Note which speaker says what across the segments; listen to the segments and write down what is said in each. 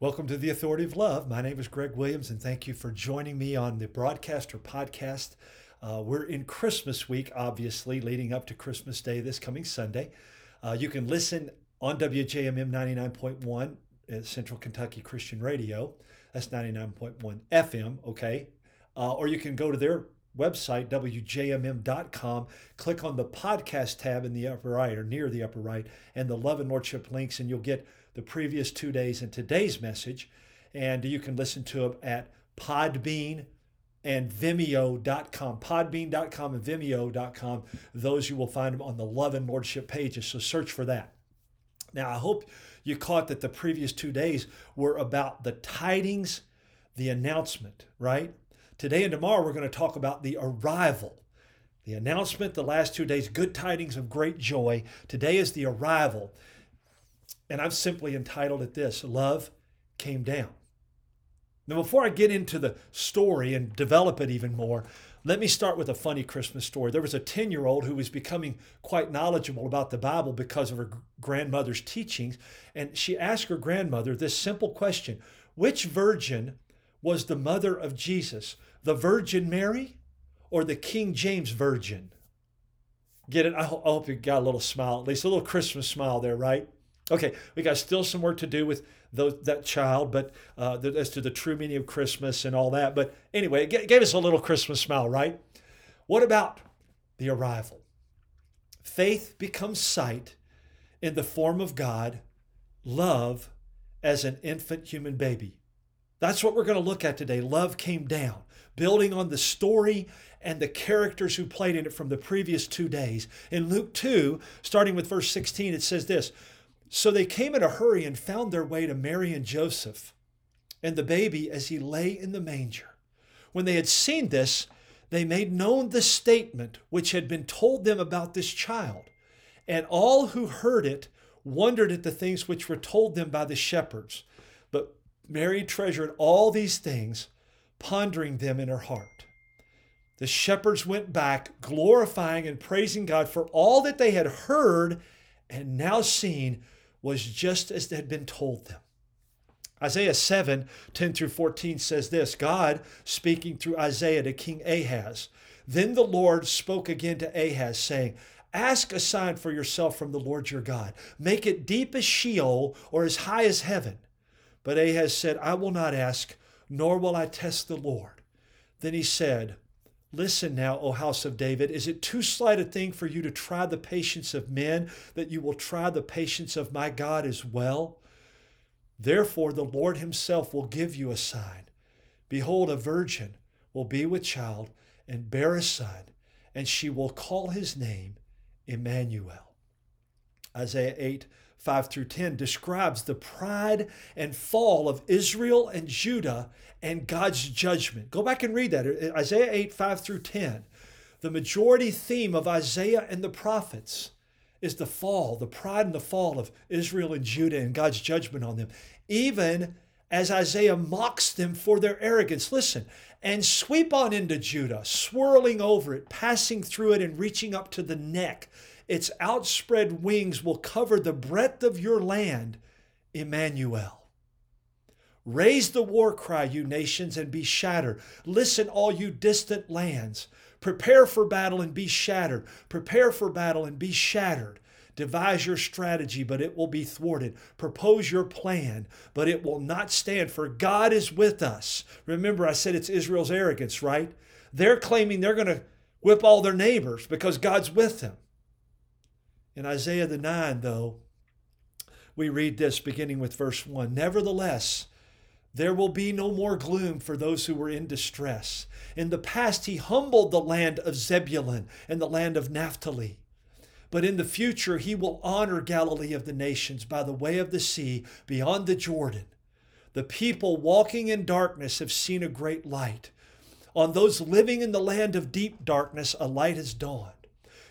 Speaker 1: Welcome to the Authority of Love. My name is Greg Williams, and thank you for joining me on the Broadcaster podcast. Uh, we're in Christmas week, obviously, leading up to Christmas Day this coming Sunday. Uh, you can listen on WJMM 99.1 at Central Kentucky Christian Radio. That's 99.1 FM, okay? Uh, or you can go to their website, WJMM.com, click on the podcast tab in the upper right or near the upper right, and the Love and Lordship links, and you'll get the previous two days and today's message. And you can listen to them at Podbean and Vimeo.com. Podbean.com and Vimeo.com. Those you will find them on the Love and Lordship pages. So search for that. Now, I hope you caught that the previous two days were about the tidings, the announcement, right? Today and tomorrow, we're going to talk about the arrival. The announcement, the last two days, good tidings of great joy. Today is the arrival. And I've simply entitled it this Love Came Down. Now, before I get into the story and develop it even more, let me start with a funny Christmas story. There was a 10 year old who was becoming quite knowledgeable about the Bible because of her grandmother's teachings. And she asked her grandmother this simple question Which virgin was the mother of Jesus? The Virgin Mary or the King James Virgin? Get it? I hope you got a little smile, at least a little Christmas smile there, right? Okay, we got still some work to do with that child, but uh, as to the true meaning of Christmas and all that. But anyway, it gave us a little Christmas smile, right? What about the arrival? Faith becomes sight in the form of God, love as an infant human baby. That's what we're going to look at today. Love came down, building on the story and the characters who played in it from the previous two days. In Luke 2, starting with verse 16, it says this so they came in a hurry and found their way to Mary and Joseph and the baby as he lay in the manger. When they had seen this, they made known the statement which had been told them about this child. And all who heard it wondered at the things which were told them by the shepherds. But Mary treasured all these things, pondering them in her heart. The shepherds went back, glorifying and praising God for all that they had heard and now seen was just as they had been told them. Isaiah 7 10 through 14 says this God speaking through Isaiah to King Ahaz. Then the Lord spoke again to Ahaz, saying, Ask a sign for yourself from the Lord your God. Make it deep as Sheol or as high as heaven. But Ahaz said, I will not ask, nor will I test the Lord. Then he said, Listen now, O house of David, is it too slight a thing for you to try the patience of men, that you will try the patience of my God as well? Therefore, the Lord himself will give you a sign. Behold, a virgin will be with child and bear a son, and she will call his name Emmanuel. Isaiah 8 5 through 10 describes the pride and fall of Israel and Judah and God's judgment. Go back and read that. Isaiah 8 5 through 10. The majority theme of Isaiah and the prophets is the fall, the pride and the fall of Israel and Judah and God's judgment on them, even as Isaiah mocks them for their arrogance. Listen, and sweep on into Judah, swirling over it, passing through it, and reaching up to the neck its outspread wings will cover the breadth of your land, Emmanuel. Raise the war cry, you nations, and be shattered. Listen, all you distant lands. Prepare for battle and be shattered. Prepare for battle and be shattered. Devise your strategy, but it will be thwarted. Propose your plan, but it will not stand, for God is with us. Remember, I said it's Israel's arrogance, right? They're claiming they're going to whip all their neighbors because God's with them. In Isaiah the 9, though, we read this beginning with verse 1 Nevertheless, there will be no more gloom for those who were in distress. In the past, he humbled the land of Zebulun and the land of Naphtali. But in the future, he will honor Galilee of the nations by the way of the sea beyond the Jordan. The people walking in darkness have seen a great light. On those living in the land of deep darkness, a light has dawned.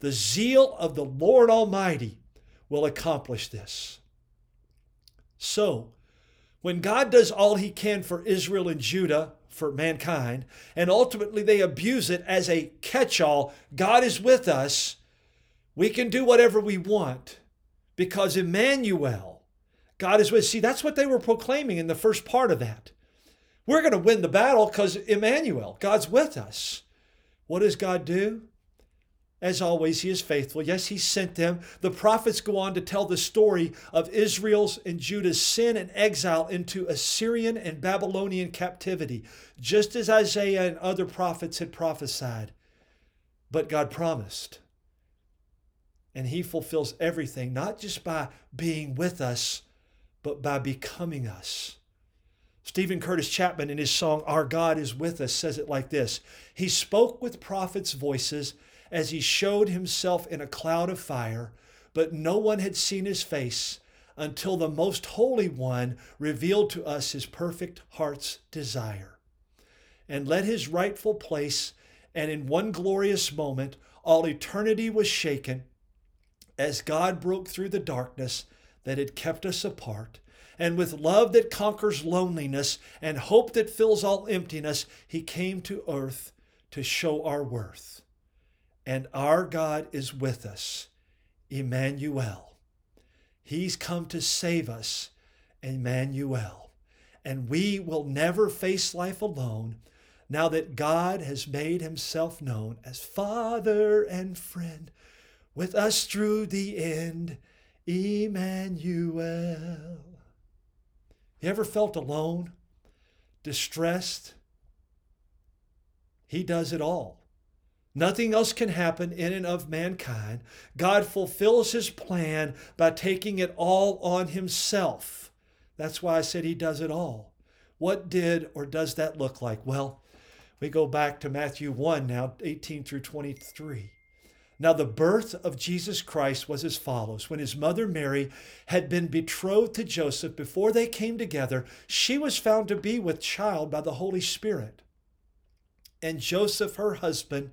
Speaker 1: The zeal of the Lord Almighty will accomplish this. So, when God does all he can for Israel and Judah, for mankind, and ultimately they abuse it as a catch all, God is with us, we can do whatever we want because Emmanuel, God is with. See, that's what they were proclaiming in the first part of that. We're going to win the battle because Emmanuel, God's with us. What does God do? As always, He is faithful. Yes, He sent them. The prophets go on to tell the story of Israel's and Judah's sin and exile into Assyrian and Babylonian captivity, just as Isaiah and other prophets had prophesied. But God promised. And He fulfills everything, not just by being with us but by becoming us. Steven Curtis Chapman, in his song Our God is With Us, says it like this He spoke with prophets' voices as he showed himself in a cloud of fire, but no one had seen his face until the Most Holy One revealed to us his perfect heart's desire. And let his rightful place, and in one glorious moment, all eternity was shaken as God broke through the darkness that had kept us apart. And with love that conquers loneliness and hope that fills all emptiness, He came to earth to show our worth. And our God is with us, Emmanuel. He's come to save us, Emmanuel. And we will never face life alone now that God has made himself known as Father and friend with us through the end. Emmanuel. You ever felt alone, distressed? He does it all. Nothing else can happen in and of mankind. God fulfills his plan by taking it all on himself. That's why I said he does it all. What did or does that look like? Well, we go back to Matthew 1 now, 18 through 23. Now, the birth of Jesus Christ was as follows. When his mother Mary had been betrothed to Joseph before they came together, she was found to be with child by the Holy Spirit. And Joseph, her husband,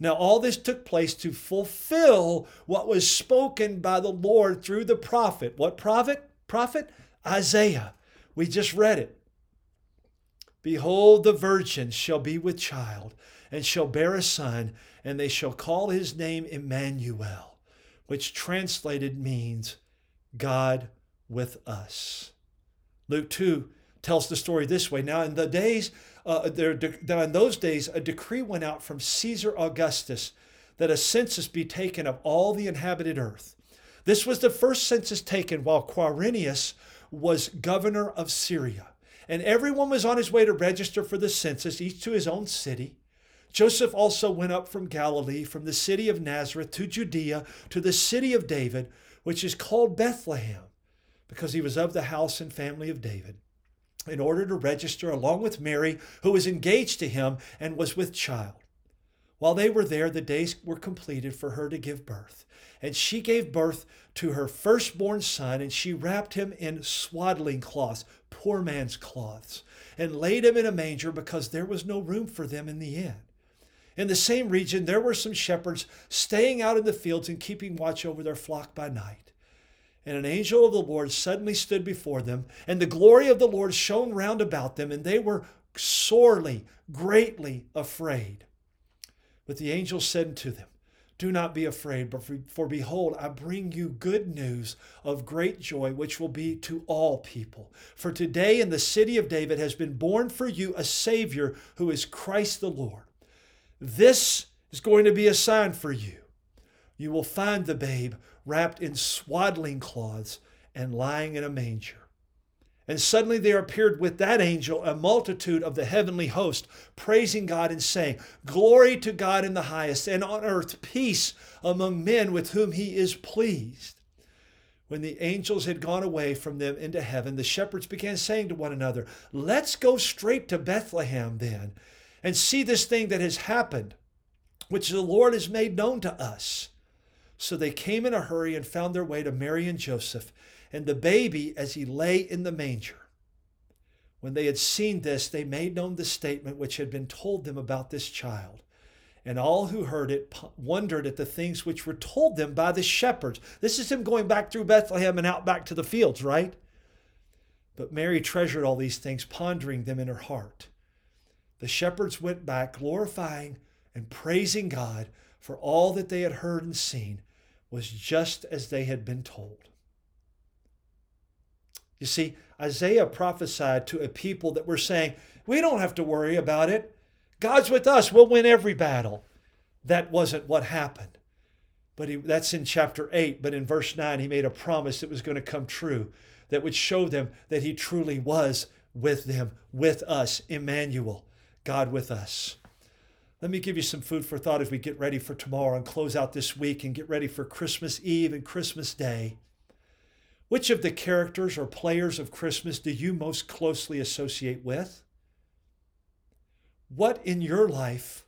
Speaker 1: Now, all this took place to fulfill what was spoken by the Lord through the prophet. What prophet? Prophet? Isaiah. We just read it. Behold, the virgin shall be with child, and shall bear a son, and they shall call his name Emmanuel which translated means God with us. Luke 2 tells the story this way. Now, in the days, uh, there, now in those days, a decree went out from Caesar Augustus that a census be taken of all the inhabited earth. This was the first census taken while Quirinius was governor of Syria. And everyone was on his way to register for the census, each to his own city. Joseph also went up from Galilee, from the city of Nazareth to Judea, to the city of David, which is called Bethlehem, because he was of the house and family of David, in order to register along with Mary, who was engaged to him and was with child. While they were there, the days were completed for her to give birth. And she gave birth to her firstborn son, and she wrapped him in swaddling cloths, poor man's cloths, and laid him in a manger because there was no room for them in the inn. In the same region, there were some shepherds staying out in the fields and keeping watch over their flock by night. And an angel of the Lord suddenly stood before them, and the glory of the Lord shone round about them, and they were sorely, greatly afraid. But the angel said unto them, do not be afraid, for, behold, I bring you good news of great joy, which will be to all people. For today in the city of David has been born for you a Savior who is Christ the Lord. This is going to be a sign for you. You will find the babe wrapped in swaddling cloths and lying in a manger. And suddenly there appeared with that angel a multitude of the heavenly host, praising God and saying, Glory to God in the highest, and on earth peace among men with whom he is pleased. When the angels had gone away from them into heaven, the shepherds began saying to one another, Let's go straight to Bethlehem then, and see this thing that has happened, which the Lord has made known to us. So they came in a hurry and found their way to Mary and Joseph and the baby as he lay in the manger. When they had seen this, they made known the statement which had been told them about this child. And all who heard it wondered at the things which were told them by the shepherds. This is him going back through Bethlehem and out back to the fields, right? But Mary treasured all these things, pondering them in her heart. The shepherds went back, glorifying and praising God for all that they had heard and seen was just as they had been told. You see, Isaiah prophesied to a people that were saying, We don't have to worry about it. God's with us. We'll win every battle. That wasn't what happened. But he, that's in chapter 8. But in verse 9, he made a promise that was going to come true that would show them that he truly was with them, with us, Emmanuel, God with us. Let me give you some food for thought as we get ready for tomorrow and close out this week and get ready for Christmas Eve and Christmas Day. Which of the characters or players of Christmas do you most closely associate with? What in your life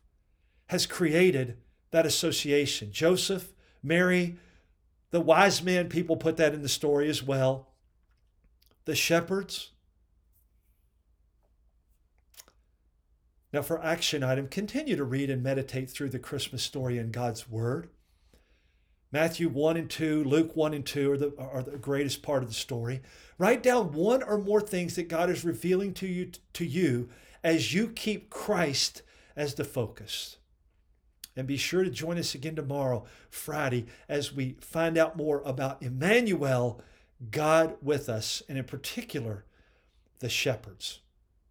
Speaker 1: has created that association? Joseph, Mary, the wise men, people put that in the story as well. The shepherds. Now, for action item, continue to read and meditate through the Christmas story in God's Word. Matthew 1 and 2, Luke 1 and 2 are the, are the greatest part of the story. Write down one or more things that God is revealing to you, to you as you keep Christ as the focus. And be sure to join us again tomorrow, Friday, as we find out more about Emmanuel, God with us, and in particular, the shepherds.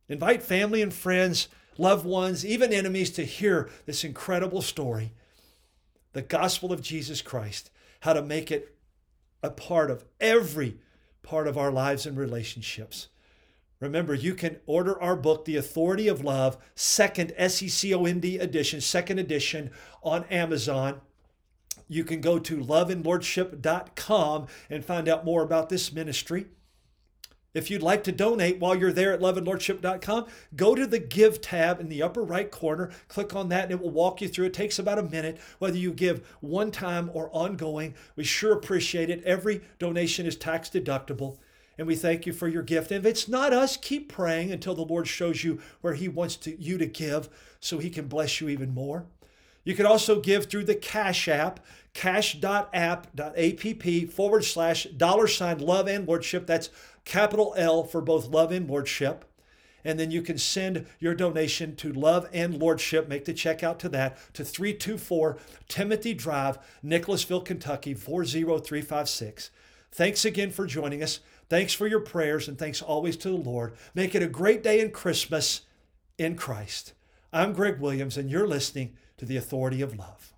Speaker 1: Invite family and friends, loved ones, even enemies to hear this incredible story the gospel of Jesus Christ, how to make it a part of every part of our lives and relationships. Remember, you can order our book, The Authority of Love, second SECOND edition, second edition on Amazon. You can go to loveandlordship.com and find out more about this ministry. If you'd like to donate while you're there at loveandlordship.com, go to the Give tab in the upper right corner, click on that, and it will walk you through. It takes about a minute, whether you give one time or ongoing. We sure appreciate it. Every donation is tax deductible, and we thank you for your gift. And if it's not us, keep praying until the Lord shows you where He wants to, you to give so He can bless you even more. You can also give through the Cash App, cash.app.app forward slash dollar sign love and lordship. That's capital L for both love and lordship. And then you can send your donation to Love and Lordship. Make the check out to that to 324 Timothy Drive, Nicholasville, Kentucky 40356. Thanks again for joining us. Thanks for your prayers and thanks always to the Lord. Make it a great day in Christmas in Christ. I'm Greg Williams, and you're listening to the Authority of Love.